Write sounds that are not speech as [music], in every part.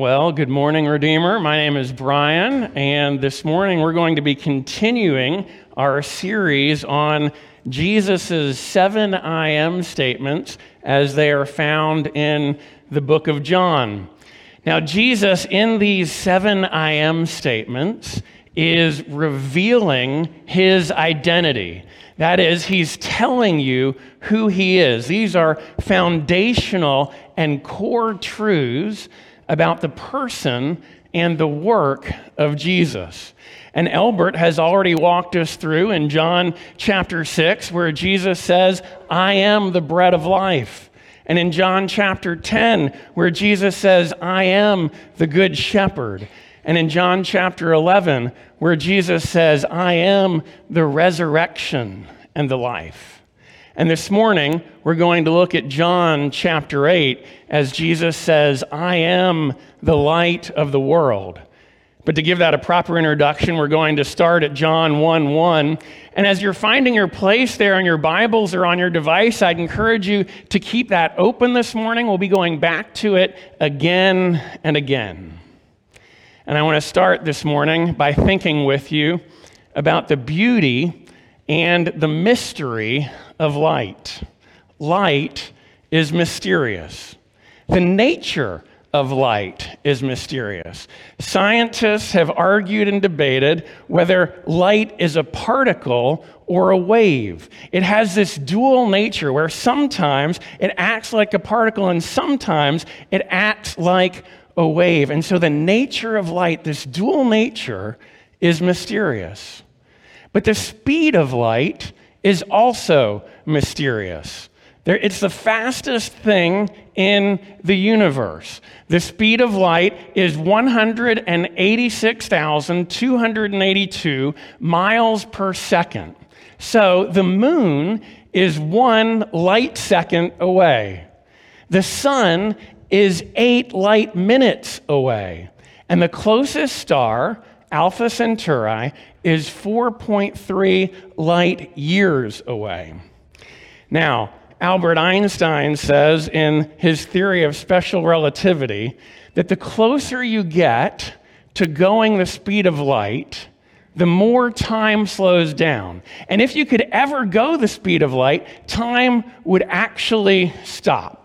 Well, good morning, Redeemer. My name is Brian, and this morning we're going to be continuing our series on Jesus' seven I am statements as they are found in the book of John. Now, Jesus, in these seven I am statements, is revealing his identity. That is, he's telling you who he is. These are foundational and core truths about the person and the work of Jesus. And Albert has already walked us through in John chapter 6, where Jesus says, I am the bread of life. And in John chapter 10, where Jesus says, I am the good shepherd. And in John chapter 11, where Jesus says, I am the resurrection and the life. And this morning, we're going to look at John chapter 8 as Jesus says, I am the light of the world. But to give that a proper introduction, we're going to start at John 1 1. And as you're finding your place there on your Bibles or on your device, I'd encourage you to keep that open this morning. We'll be going back to it again and again. And I want to start this morning by thinking with you about the beauty and the mystery of light. Light is mysterious. The nature of light is mysterious. Scientists have argued and debated whether light is a particle or a wave. It has this dual nature where sometimes it acts like a particle and sometimes it acts like a wave. And so the nature of light, this dual nature, is mysterious. But the speed of light is also mysterious. It's the fastest thing in the universe. The speed of light is 186,282 miles per second. So the moon is one light second away. The sun is eight light minutes away. And the closest star, Alpha Centauri, is 4.3 light years away. Now, Albert Einstein says in his theory of special relativity that the closer you get to going the speed of light, the more time slows down. And if you could ever go the speed of light, time would actually stop.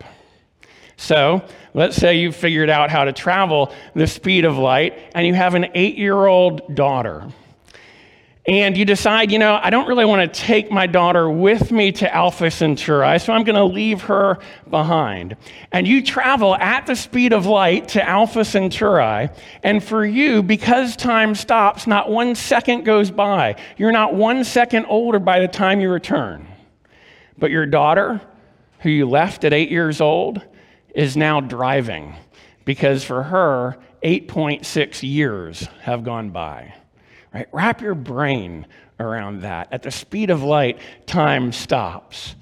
So, let's say you've figured out how to travel the speed of light and you have an eight year old daughter and you decide, you know, I don't really want to take my daughter with me to Alpha Centauri, so I'm going to leave her behind. And you travel at the speed of light to Alpha Centauri, and for you, because time stops, not one second goes by. You're not one second older by the time you return. But your daughter, who you left at eight years old, is now driving because for her, 8.6 years have gone by. Right? Wrap your brain around that. At the speed of light, time stops.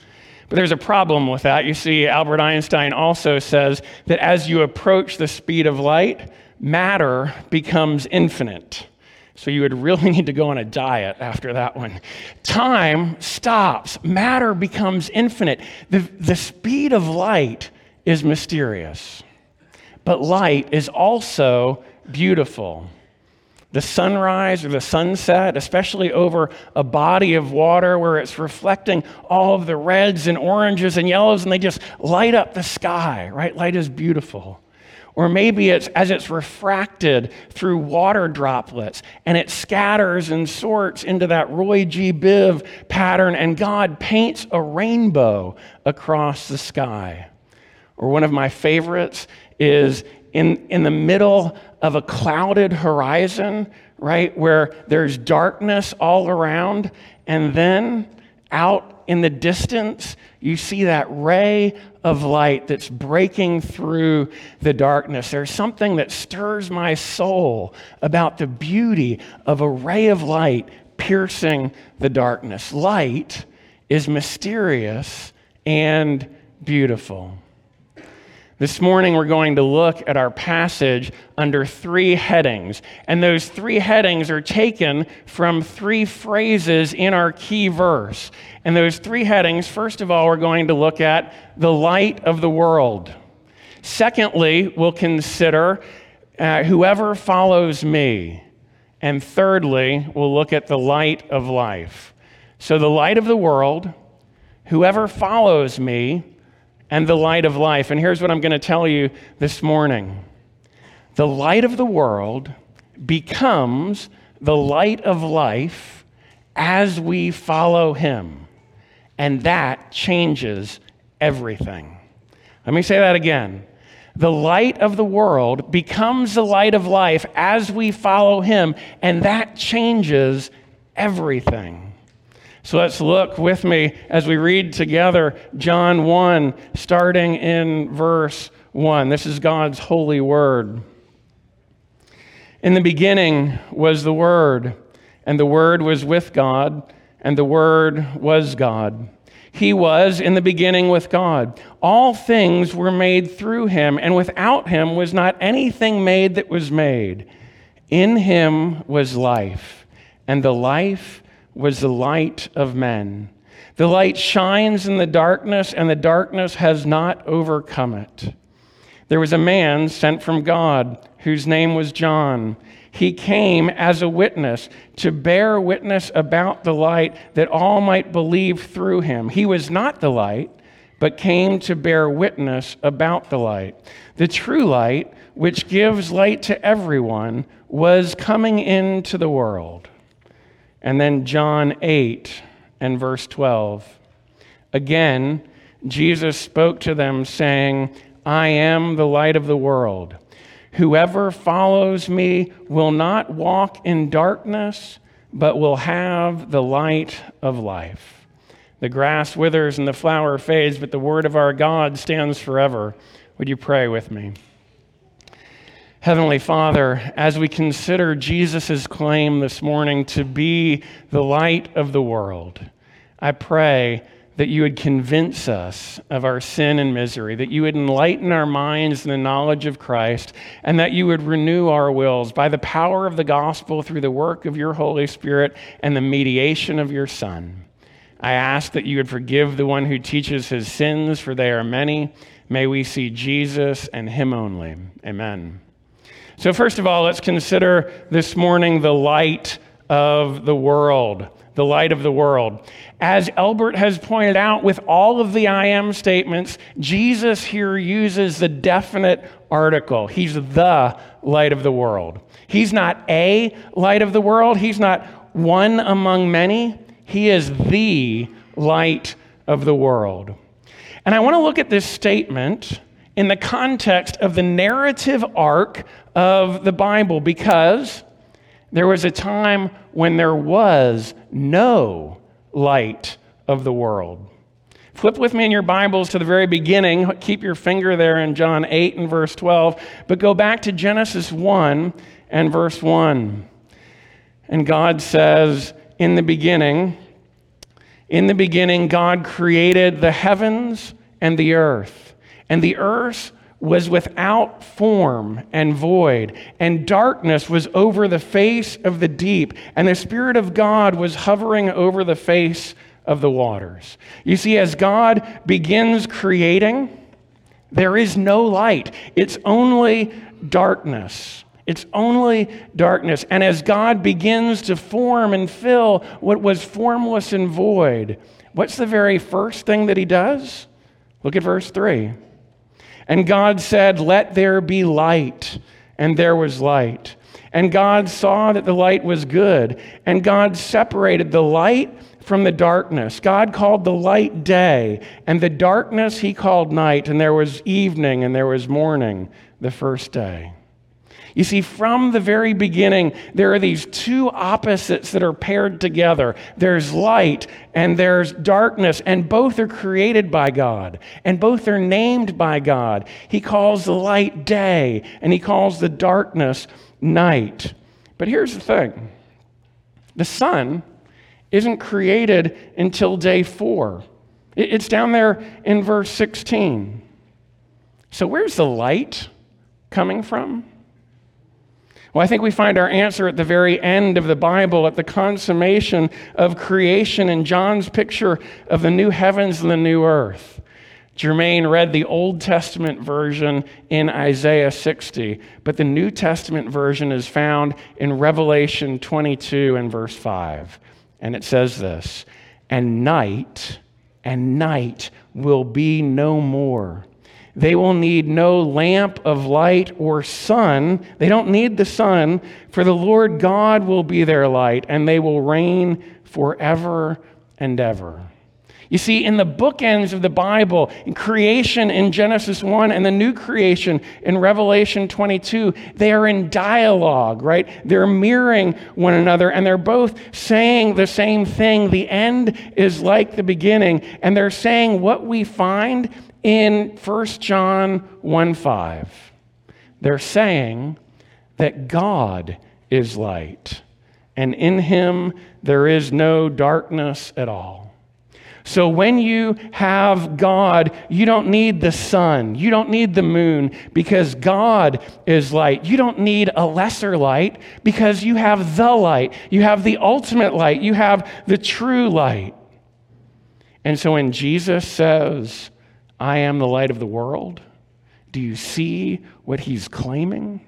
But there's a problem with that. You see, Albert Einstein also says that as you approach the speed of light, matter becomes infinite. So you would really [laughs] need to go on a diet after that one. Time stops, matter becomes infinite. The, the speed of light is mysterious, but light is also beautiful the sunrise or the sunset, especially over a body of water where it's reflecting all of the reds and oranges and yellows and they just light up the sky, right? Light is beautiful. Or maybe it's as it's refracted through water droplets and it scatters and sorts into that Roy G. Biv pattern and God paints a rainbow across the sky. Or one of my favorites is in, in the middle of a clouded horizon, right, where there's darkness all around, and then out in the distance, you see that ray of light that's breaking through the darkness. There's something that stirs my soul about the beauty of a ray of light piercing the darkness. Light is mysterious and beautiful. This morning, we're going to look at our passage under three headings. And those three headings are taken from three phrases in our key verse. And those three headings, first of all, we're going to look at the light of the world. Secondly, we'll consider uh, whoever follows me. And thirdly, we'll look at the light of life. So, the light of the world, whoever follows me, and the light of life. And here's what I'm going to tell you this morning the light of the world becomes the light of life as we follow him. And that changes everything. Let me say that again. The light of the world becomes the light of life as we follow him, and that changes everything. So let's look with me as we read together John 1, starting in verse 1. This is God's holy word. In the beginning was the Word, and the Word was with God, and the Word was God. He was in the beginning with God. All things were made through him, and without him was not anything made that was made. In him was life, and the life was the light of men. The light shines in the darkness, and the darkness has not overcome it. There was a man sent from God whose name was John. He came as a witness to bear witness about the light that all might believe through him. He was not the light, but came to bear witness about the light. The true light, which gives light to everyone, was coming into the world. And then John 8 and verse 12. Again, Jesus spoke to them, saying, I am the light of the world. Whoever follows me will not walk in darkness, but will have the light of life. The grass withers and the flower fades, but the word of our God stands forever. Would you pray with me? Heavenly Father, as we consider Jesus' claim this morning to be the light of the world, I pray that you would convince us of our sin and misery, that you would enlighten our minds in the knowledge of Christ, and that you would renew our wills by the power of the gospel through the work of your Holy Spirit and the mediation of your Son. I ask that you would forgive the one who teaches his sins, for they are many. May we see Jesus and him only. Amen. So, first of all, let's consider this morning the light of the world the light of the world. As Albert has pointed out, with all of the I am statements, Jesus here uses the definite article. He's the light of the world. He's not a light of the world, he's not one among many. He is the light of the world. And I want to look at this statement in the context of the narrative arc of the Bible because there was a time when there was no light of the world. Flip with me in your Bibles to the very beginning. Keep your finger there in John 8 and verse 12, but go back to Genesis 1 and verse 1. And God says, In the beginning, in the beginning, God created the heavens and the earth. And the earth was without form and void, and darkness was over the face of the deep, and the Spirit of God was hovering over the face of the waters. You see, as God begins creating, there is no light, it's only darkness. It's only darkness. And as God begins to form and fill what was formless and void, what's the very first thing that he does? Look at verse 3. And God said, Let there be light. And there was light. And God saw that the light was good. And God separated the light from the darkness. God called the light day, and the darkness he called night. And there was evening and there was morning the first day. You see, from the very beginning, there are these two opposites that are paired together there's light and there's darkness, and both are created by God, and both are named by God. He calls the light day, and He calls the darkness night. But here's the thing the sun isn't created until day four, it's down there in verse 16. So, where's the light coming from? Well, I think we find our answer at the very end of the Bible, at the consummation of creation in John's picture of the new heavens and the new earth. Jermaine read the Old Testament version in Isaiah 60, but the New Testament version is found in Revelation 22 and verse 5. And it says this And night, and night will be no more. They will need no lamp of light or sun. They don't need the sun, for the Lord God will be their light, and they will reign forever and ever. You see, in the bookends of the Bible, in creation in Genesis 1 and the new creation in Revelation 22, they are in dialogue, right? They're mirroring one another and they're both saying the same thing. The end is like the beginning. And they're saying what we find in 1 John 1 5. They're saying that God is light, and in him there is no darkness at all. So when you have God, you don't need the sun, you don't need the moon because God is light. You don't need a lesser light because you have the light. You have the ultimate light. You have the true light. And so when Jesus says, I am the light of the world, do you see what he's claiming?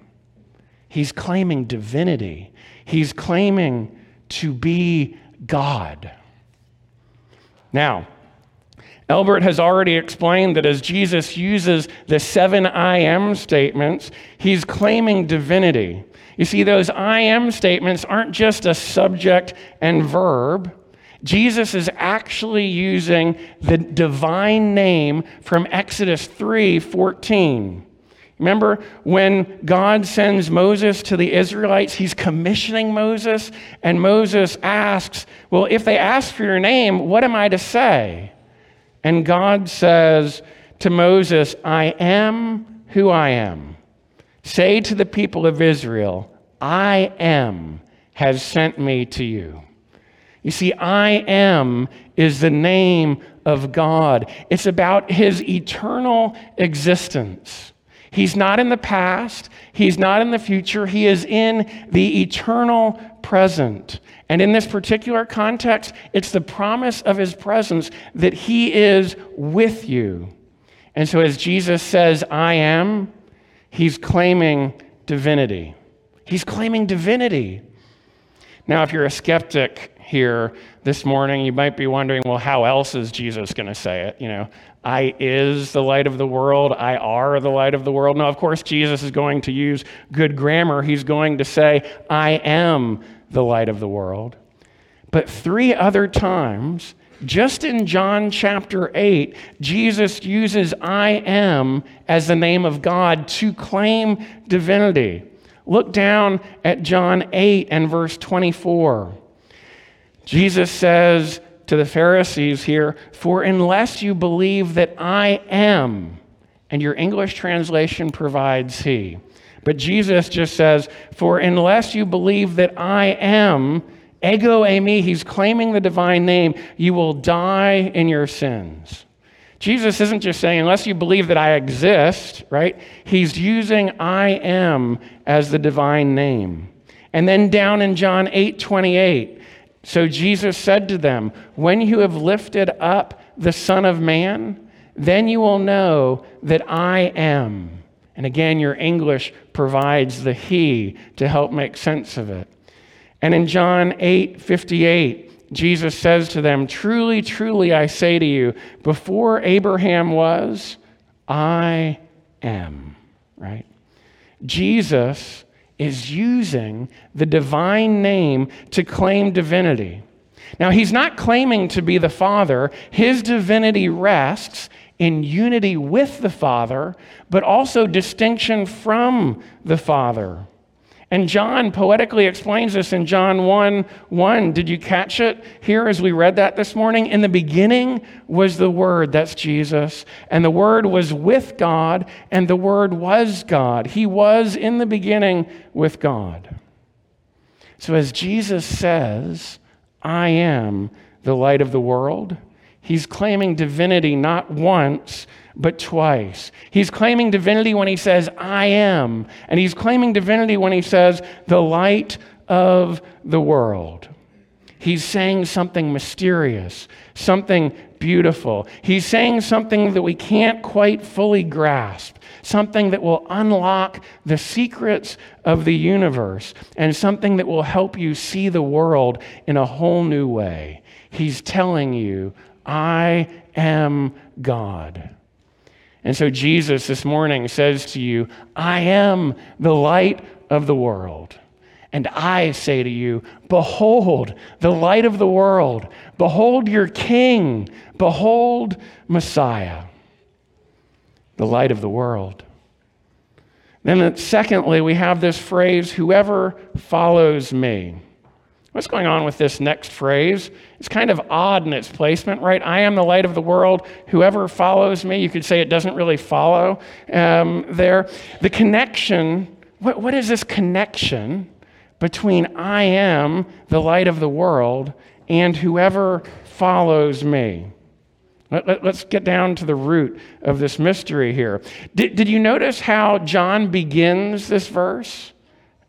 He's claiming divinity. He's claiming to be God. Now, Albert has already explained that as Jesus uses the seven I am statements, he's claiming divinity. You see, those I am statements aren't just a subject and verb. Jesus is actually using the divine name from Exodus 3 14. Remember when God sends Moses to the Israelites, he's commissioning Moses, and Moses asks, Well, if they ask for your name, what am I to say? And God says to Moses, I am who I am. Say to the people of Israel, I am has sent me to you. You see, I am is the name of God. It's about his eternal existence. He's not in the past, He's not in the future, He is in the eternal present. And in this particular context, it's the promise of His presence that He is with you. And so, as Jesus says, I am, He's claiming divinity. He's claiming divinity. Now, if you're a skeptic here this morning, you might be wondering, well, how else is Jesus going to say it? You know, I is the light of the world. I are the light of the world. Now, of course, Jesus is going to use good grammar. He's going to say, I am the light of the world. But three other times, just in John chapter 8, Jesus uses I am as the name of God to claim divinity. Look down at John 8 and verse 24. Jesus says, to the Pharisees here, for unless you believe that I am, and your English translation provides he. But Jesus just says, for unless you believe that I am, ego eimi, he's claiming the divine name, you will die in your sins. Jesus isn't just saying, unless you believe that I exist, right? He's using I am as the divine name. And then down in John 8 28, so Jesus said to them, When you have lifted up the Son of Man, then you will know that I am. And again, your English provides the He to help make sense of it. And in John 8 58, Jesus says to them, Truly, truly, I say to you, before Abraham was, I am. Right? Jesus is using the divine name to claim divinity. Now, he's not claiming to be the Father, his divinity rests in unity with the Father, but also distinction from the Father. And John poetically explains this in John 1 1. Did you catch it here as we read that this morning? In the beginning was the Word, that's Jesus, and the Word was with God, and the Word was God. He was in the beginning with God. So as Jesus says, I am the light of the world, he's claiming divinity not once, but twice. He's claiming divinity when he says, I am. And he's claiming divinity when he says, the light of the world. He's saying something mysterious, something beautiful. He's saying something that we can't quite fully grasp, something that will unlock the secrets of the universe, and something that will help you see the world in a whole new way. He's telling you, I am God. And so Jesus this morning says to you, I am the light of the world. And I say to you, Behold the light of the world. Behold your King. Behold Messiah, the light of the world. Then, secondly, we have this phrase, Whoever follows me. What's going on with this next phrase? It's kind of odd in its placement, right? I am the light of the world. Whoever follows me, you could say it doesn't really follow um, there. The connection, what, what is this connection between I am the light of the world and whoever follows me? Let, us get down to the root of this mystery here. Did, did you notice how John begins this verse?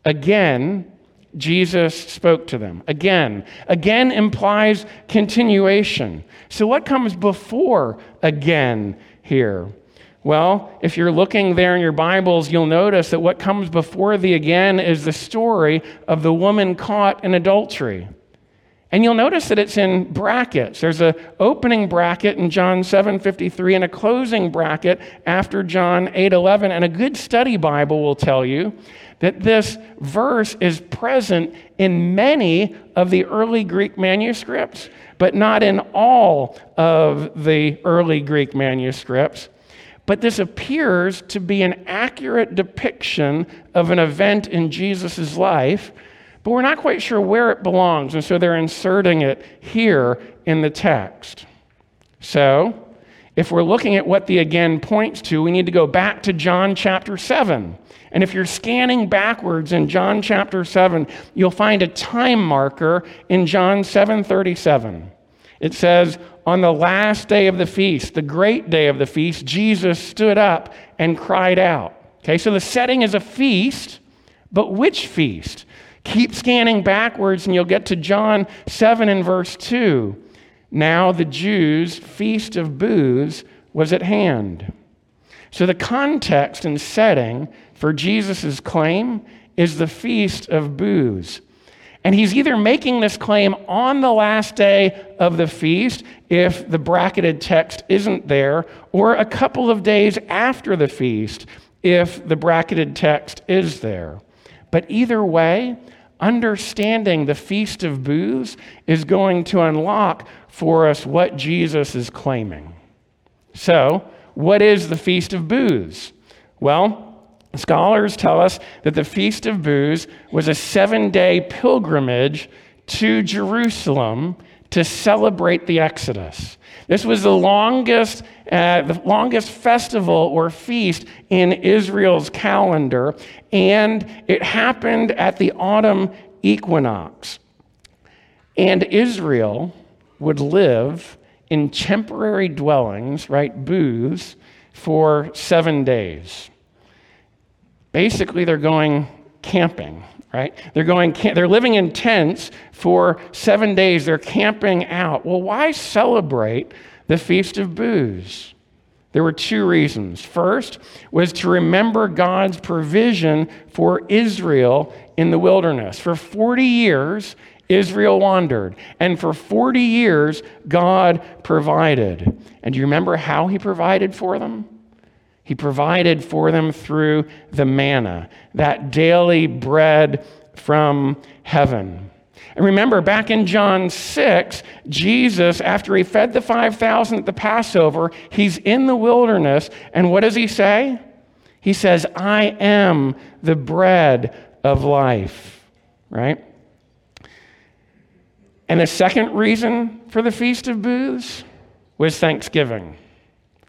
Again, Jesus spoke to them. Again, again implies continuation. So, what comes before again here? Well, if you're looking there in your Bibles, you'll notice that what comes before the again is the story of the woman caught in adultery. And you'll notice that it's in brackets. There's an opening bracket in John 7:53 and a closing bracket after John 8:11 and a good study Bible will tell you that this verse is present in many of the early Greek manuscripts, but not in all of the early Greek manuscripts. But this appears to be an accurate depiction of an event in Jesus' life, but we're not quite sure where it belongs, and so they're inserting it here in the text. So, if we're looking at what the again points to, we need to go back to John chapter 7. And if you're scanning backwards in John chapter 7, you'll find a time marker in John 7:37. It says, "On the last day of the feast, the great day of the feast, Jesus stood up and cried out." Okay, so the setting is a feast, but which feast? Keep scanning backwards and you'll get to John 7 and verse 2. Now the Jews' feast of booths was at hand. So the context and setting for Jesus' claim is the Feast of Booths. And he's either making this claim on the last day of the feast, if the bracketed text isn't there, or a couple of days after the feast, if the bracketed text is there. But either way, understanding the Feast of Booths is going to unlock for us what Jesus is claiming. So, what is the Feast of Booths? Well, Scholars tell us that the Feast of Booths was a seven day pilgrimage to Jerusalem to celebrate the Exodus. This was the longest, uh, the longest festival or feast in Israel's calendar, and it happened at the autumn equinox. And Israel would live in temporary dwellings, right, booths, for seven days. Basically, they're going camping, right? They're going they're living in tents for 7 days. They're camping out. Well, why celebrate the feast of booths? There were two reasons. First was to remember God's provision for Israel in the wilderness. For 40 years, Israel wandered, and for 40 years, God provided. And do you remember how He provided for them? He provided for them through the manna, that daily bread from heaven. And remember, back in John 6, Jesus, after he fed the 5,000 at the Passover, he's in the wilderness. And what does he say? He says, I am the bread of life, right? And the second reason for the Feast of Booths was Thanksgiving.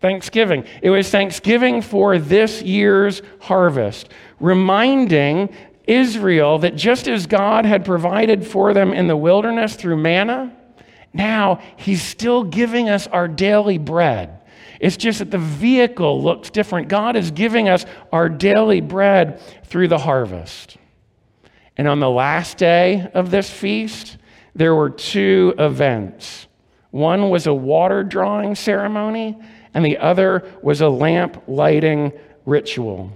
Thanksgiving. It was Thanksgiving for this year's harvest, reminding Israel that just as God had provided for them in the wilderness through manna, now He's still giving us our daily bread. It's just that the vehicle looks different. God is giving us our daily bread through the harvest. And on the last day of this feast, there were two events. One was a water drawing ceremony, and the other was a lamp lighting ritual.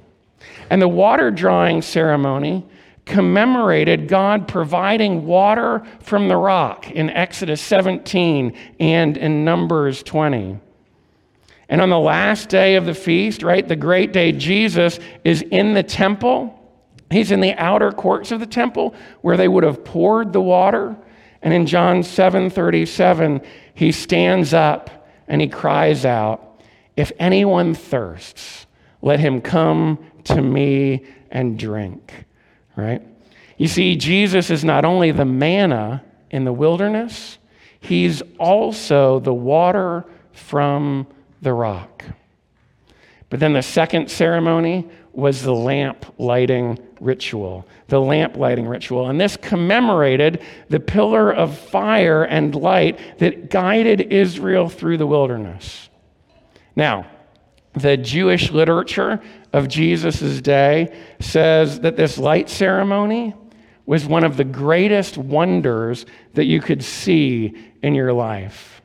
And the water drawing ceremony commemorated God providing water from the rock in Exodus 17 and in Numbers 20. And on the last day of the feast, right, the great day, Jesus is in the temple. He's in the outer courts of the temple where they would have poured the water. And in John 7 37, he stands up and he cries out, If anyone thirsts, let him come to me and drink. Right? You see, Jesus is not only the manna in the wilderness, he's also the water from the rock. But then the second ceremony was the lamp lighting ritual. The lamp lighting ritual. And this commemorated the pillar of fire and light that guided Israel through the wilderness. Now, the Jewish literature of Jesus' day says that this light ceremony was one of the greatest wonders that you could see in your life.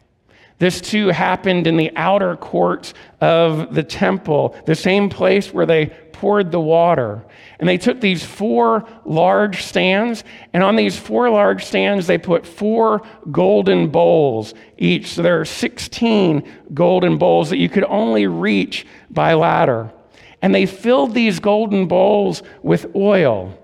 This too happened in the outer courts of the temple, the same place where they poured the water. And they took these four large stands, and on these four large stands, they put four golden bowls each. So there are 16 golden bowls that you could only reach by ladder. And they filled these golden bowls with oil.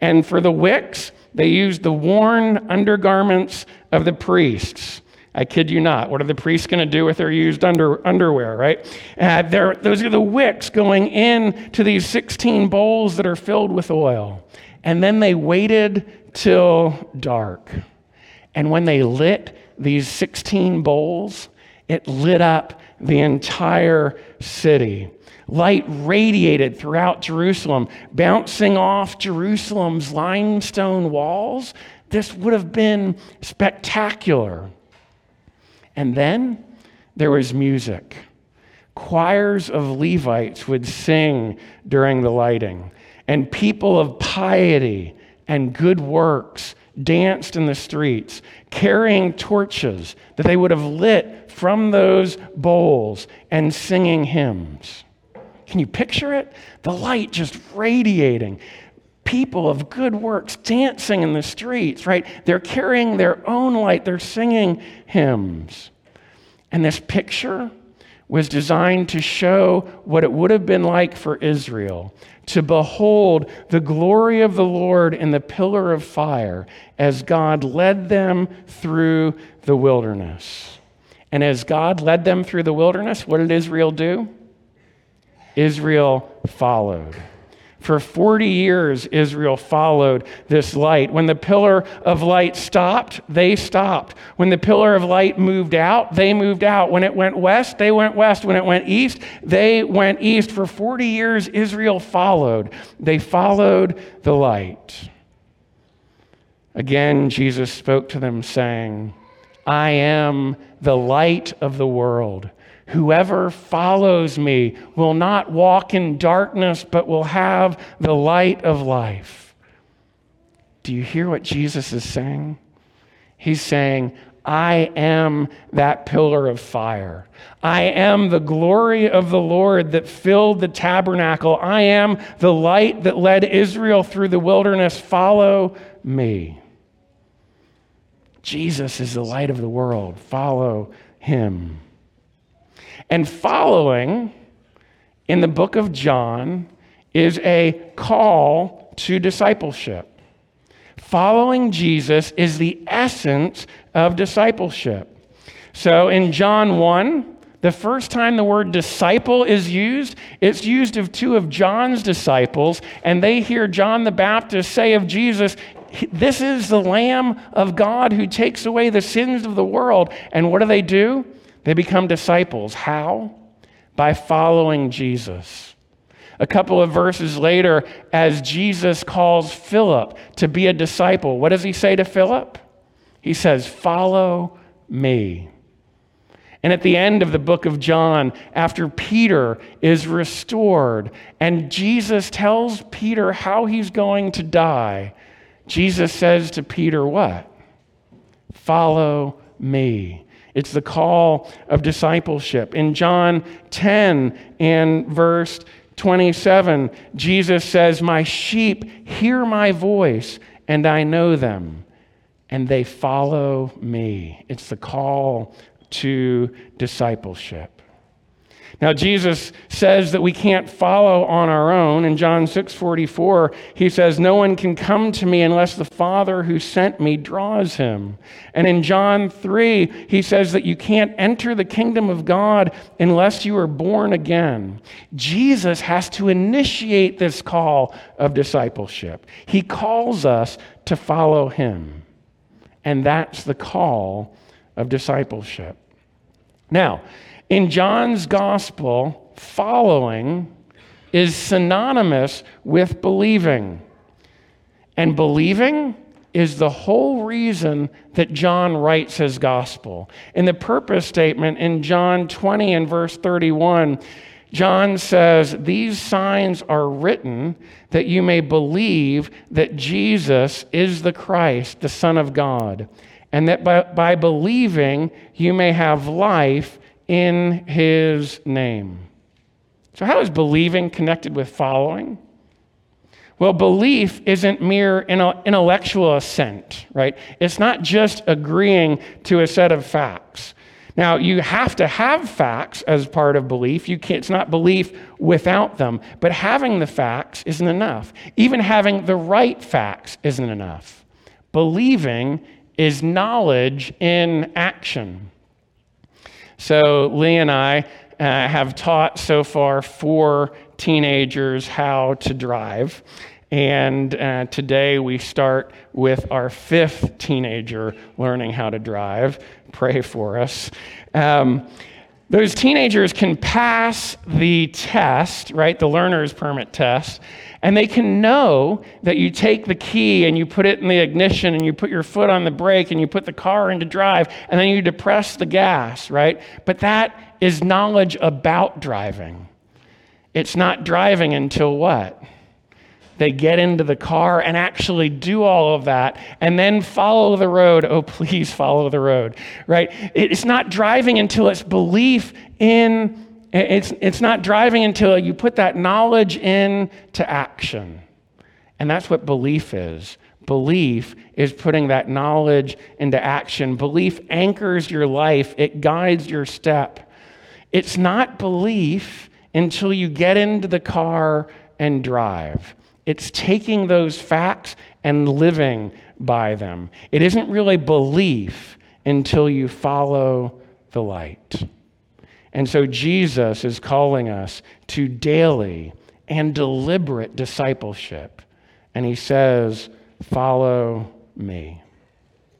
And for the wicks, they used the worn undergarments of the priests. I kid you not. What are the priests going to do with their used under, underwear, right? Uh, those are the wicks going in to these 16 bowls that are filled with oil. And then they waited till dark. And when they lit these 16 bowls, it lit up the entire city. Light radiated throughout Jerusalem, bouncing off Jerusalem's limestone walls. This would have been spectacular. And then there was music. Choirs of Levites would sing during the lighting, and people of piety and good works danced in the streets, carrying torches that they would have lit from those bowls and singing hymns. Can you picture it? The light just radiating. People of good works dancing in the streets, right? They're carrying their own light, they're singing hymns. And this picture was designed to show what it would have been like for Israel to behold the glory of the Lord in the pillar of fire as God led them through the wilderness. And as God led them through the wilderness, what did Israel do? Israel followed. For 40 years, Israel followed this light. When the pillar of light stopped, they stopped. When the pillar of light moved out, they moved out. When it went west, they went west. When it went east, they went east. For 40 years, Israel followed. They followed the light. Again, Jesus spoke to them, saying, I am the light of the world. Whoever follows me will not walk in darkness, but will have the light of life. Do you hear what Jesus is saying? He's saying, I am that pillar of fire. I am the glory of the Lord that filled the tabernacle. I am the light that led Israel through the wilderness. Follow me. Jesus is the light of the world. Follow him. And following in the book of John is a call to discipleship. Following Jesus is the essence of discipleship. So in John 1, the first time the word disciple is used, it's used of two of John's disciples, and they hear John the Baptist say of Jesus, This is the Lamb of God who takes away the sins of the world. And what do they do? They become disciples. How? By following Jesus. A couple of verses later, as Jesus calls Philip to be a disciple, what does he say to Philip? He says, Follow me. And at the end of the book of John, after Peter is restored and Jesus tells Peter how he's going to die, Jesus says to Peter, What? Follow me. It's the call of discipleship. In John 10 and verse 27, Jesus says, My sheep hear my voice, and I know them, and they follow me. It's the call to discipleship. Now, Jesus says that we can't follow on our own. In John 6 44, he says, No one can come to me unless the Father who sent me draws him. And in John 3, he says that you can't enter the kingdom of God unless you are born again. Jesus has to initiate this call of discipleship. He calls us to follow him. And that's the call of discipleship. Now, in John's gospel, following is synonymous with believing. And believing is the whole reason that John writes his gospel. In the purpose statement in John 20 and verse 31, John says, These signs are written that you may believe that Jesus is the Christ, the Son of God, and that by, by believing you may have life in his name. So, how is believing connected with following? Well, belief isn't mere intellectual assent, right? It's not just agreeing to a set of facts. Now, you have to have facts as part of belief. You can't, it's not belief without them. But having the facts isn't enough. Even having the right facts isn't enough. Believing is knowledge in action. So, Lee and I uh, have taught so far four teenagers how to drive. And uh, today we start with our fifth teenager learning how to drive. Pray for us. Um, those teenagers can pass the test, right? The learner's permit test. And they can know that you take the key and you put it in the ignition and you put your foot on the brake and you put the car into drive and then you depress the gas, right? But that is knowledge about driving. It's not driving until what? They get into the car and actually do all of that and then follow the road. Oh, please follow the road, right? It's not driving until it's belief in it's, it's not driving until you put that knowledge into action. And that's what belief is. Belief is putting that knowledge into action. Belief anchors your life, it guides your step. It's not belief until you get into the car and drive. It's taking those facts and living by them. It isn't really belief until you follow the light. And so Jesus is calling us to daily and deliberate discipleship. And he says, Follow me.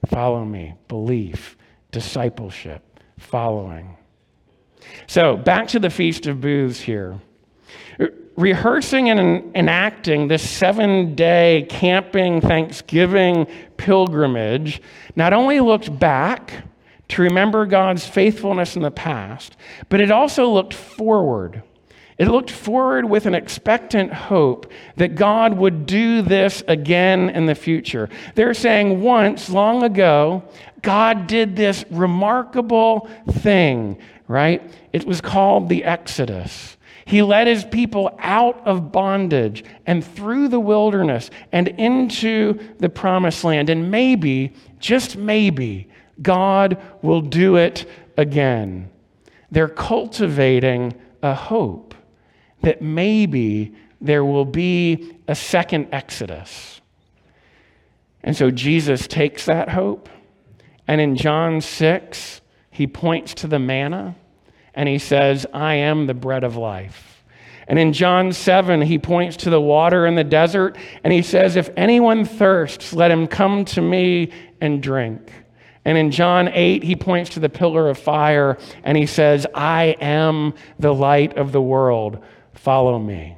Follow me. Belief, discipleship, following. So, back to the Feast of Booths here. Rehearsing and enacting this seven day camping Thanksgiving pilgrimage not only looked back, to remember God's faithfulness in the past, but it also looked forward. It looked forward with an expectant hope that God would do this again in the future. They're saying once, long ago, God did this remarkable thing, right? It was called the Exodus. He led his people out of bondage and through the wilderness and into the promised land. And maybe, just maybe, God will do it again. They're cultivating a hope that maybe there will be a second Exodus. And so Jesus takes that hope, and in John 6, he points to the manna and he says, I am the bread of life. And in John 7, he points to the water in the desert and he says, If anyone thirsts, let him come to me and drink. And in John 8, he points to the pillar of fire and he says, I am the light of the world. Follow me.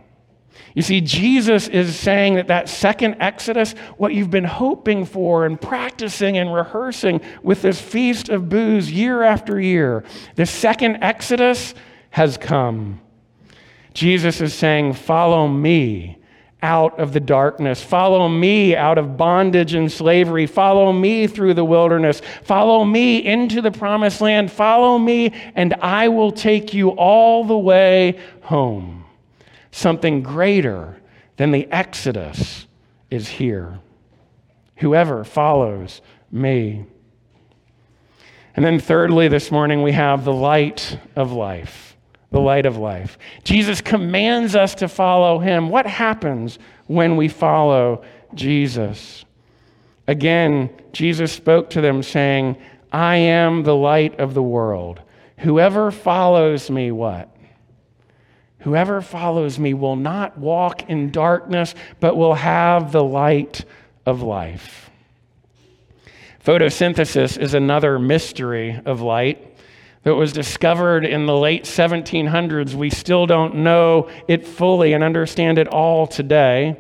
You see, Jesus is saying that that second Exodus, what you've been hoping for and practicing and rehearsing with this feast of booths year after year, the second Exodus has come. Jesus is saying, Follow me out of the darkness. Follow me out of bondage and slavery. Follow me through the wilderness. Follow me into the promised land. Follow me, and I will take you all the way home. Something greater than the Exodus is here. Whoever follows me. And then, thirdly, this morning we have the light of life the light of life. Jesus commands us to follow him. What happens when we follow Jesus? Again, Jesus spoke to them, saying, I am the light of the world. Whoever follows me, what? Whoever follows me will not walk in darkness, but will have the light of life. Photosynthesis is another mystery of light that was discovered in the late 1700s. We still don't know it fully and understand it all today.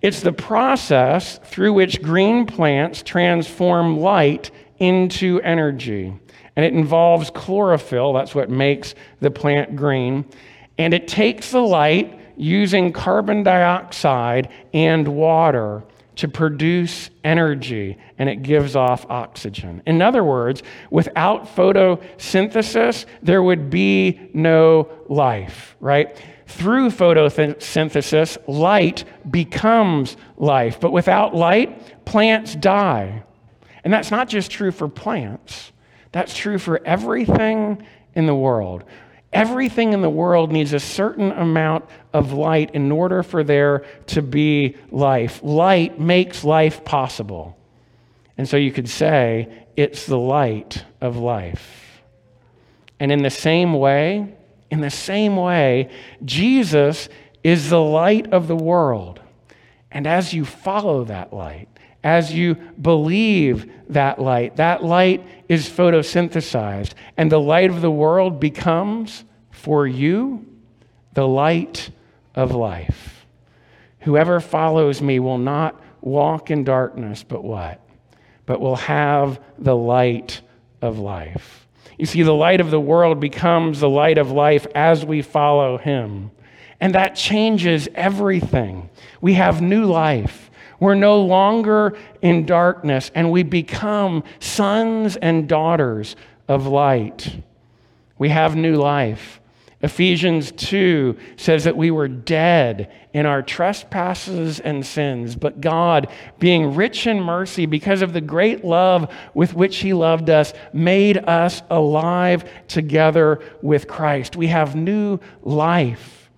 It's the process through which green plants transform light into energy. And it involves chlorophyll, that's what makes the plant green. And it takes the light using carbon dioxide and water to produce energy and it gives off oxygen. In other words, without photosynthesis, there would be no life, right? Through photosynthesis, light becomes life. But without light, plants die. And that's not just true for plants, that's true for everything in the world. Everything in the world needs a certain amount of light in order for there to be life. Light makes life possible. And so you could say it's the light of life. And in the same way, in the same way, Jesus is the light of the world. And as you follow that light, as you believe that light. That light is photosynthesized, and the light of the world becomes for you the light of life. Whoever follows me will not walk in darkness, but what? But will have the light of life. You see, the light of the world becomes the light of life as we follow him. And that changes everything. We have new life. We're no longer in darkness, and we become sons and daughters of light. We have new life. Ephesians 2 says that we were dead in our trespasses and sins, but God, being rich in mercy because of the great love with which He loved us, made us alive together with Christ. We have new life.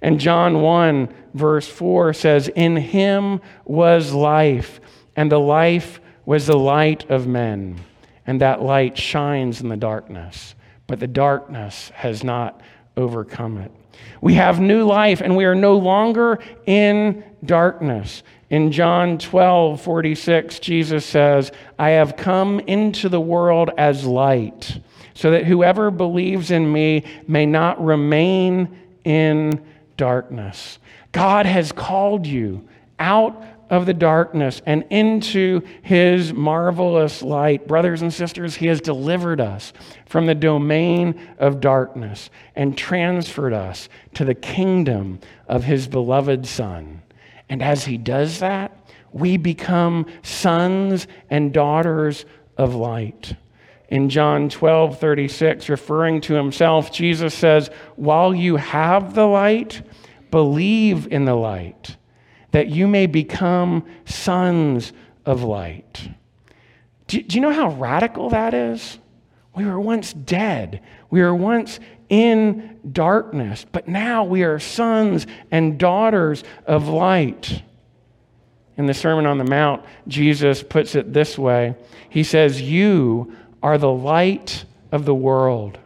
And John 1, verse 4 says, In him was life, and the life was the light of men. And that light shines in the darkness, but the darkness has not overcome it. We have new life, and we are no longer in darkness. In John 12, 46, Jesus says, I have come into the world as light, so that whoever believes in me may not remain in darkness. God has called you out of the darkness and into his marvelous light. Brothers and sisters, he has delivered us from the domain of darkness and transferred us to the kingdom of his beloved Son. And as he does that, we become sons and daughters of light. In John 12, 36, referring to himself, Jesus says, While you have the light, believe in the light, that you may become sons of light. Do, do, you know how radical that is? We were once dead. We were once in darkness, but now we are sons and daughters of light. In the Sermon on the Mount, Jesus puts it this way He says, You are the light of the world.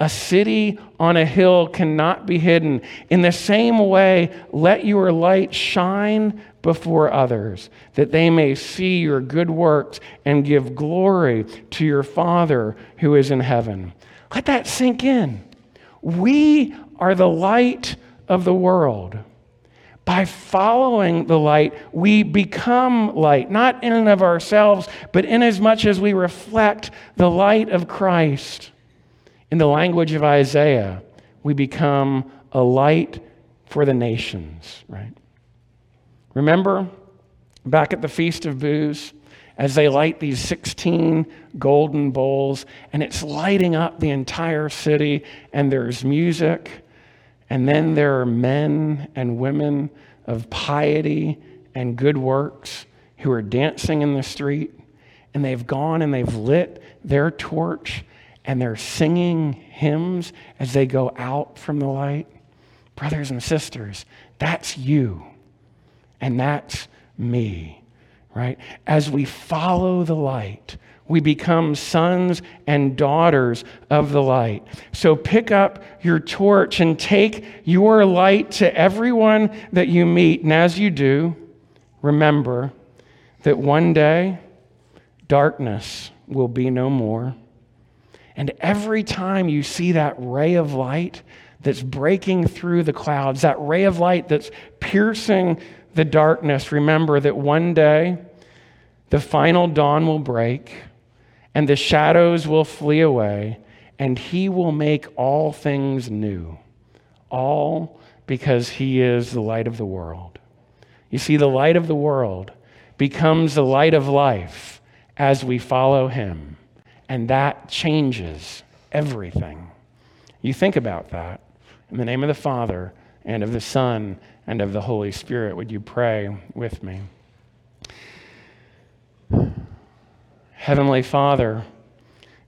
A city on a hill cannot be hidden. In the same way, let your light shine before others, that they may see your good works and give glory to your Father who is in heaven. Let that sink in. We are the light of the world. By following the light, we become light, not in and of ourselves, but inasmuch as we reflect the light of Christ. In the language of Isaiah, we become a light for the nations, right? Remember back at the Feast of Booths? As they light these 16 golden bowls, and it's lighting up the entire city, and there's music, and then there are men and women of piety and good works who are dancing in the street, and they've gone and they've lit their torch and they're singing hymns as they go out from the light. Brothers and sisters, that's you, and that's me, right? As we follow the light, we become sons and daughters of the light. So pick up your torch and take your light to everyone that you meet. And as you do, remember that one day darkness will be no more. And every time you see that ray of light that's breaking through the clouds, that ray of light that's piercing the darkness, remember that one day the final dawn will break and the shadows will flee away, and He will make all things new. All because He is the light of the world. You see, the light of the world becomes the light of life as we follow Him, and that changes everything. You think about that. In the name of the Father, and of the Son, and of the Holy Spirit, would you pray with me? Heavenly Father,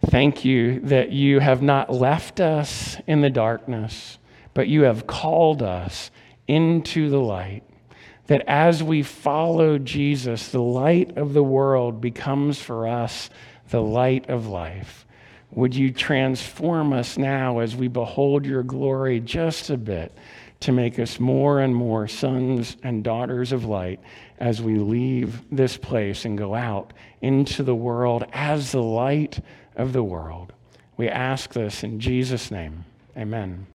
thank you that you have not left us in the darkness, but you have called us into the light. That as we follow Jesus, the light of the world becomes for us the light of life. Would you transform us now as we behold your glory just a bit to make us more and more sons and daughters of light as we leave this place and go out into the world as the light of the world. We ask this in Jesus' name. Amen.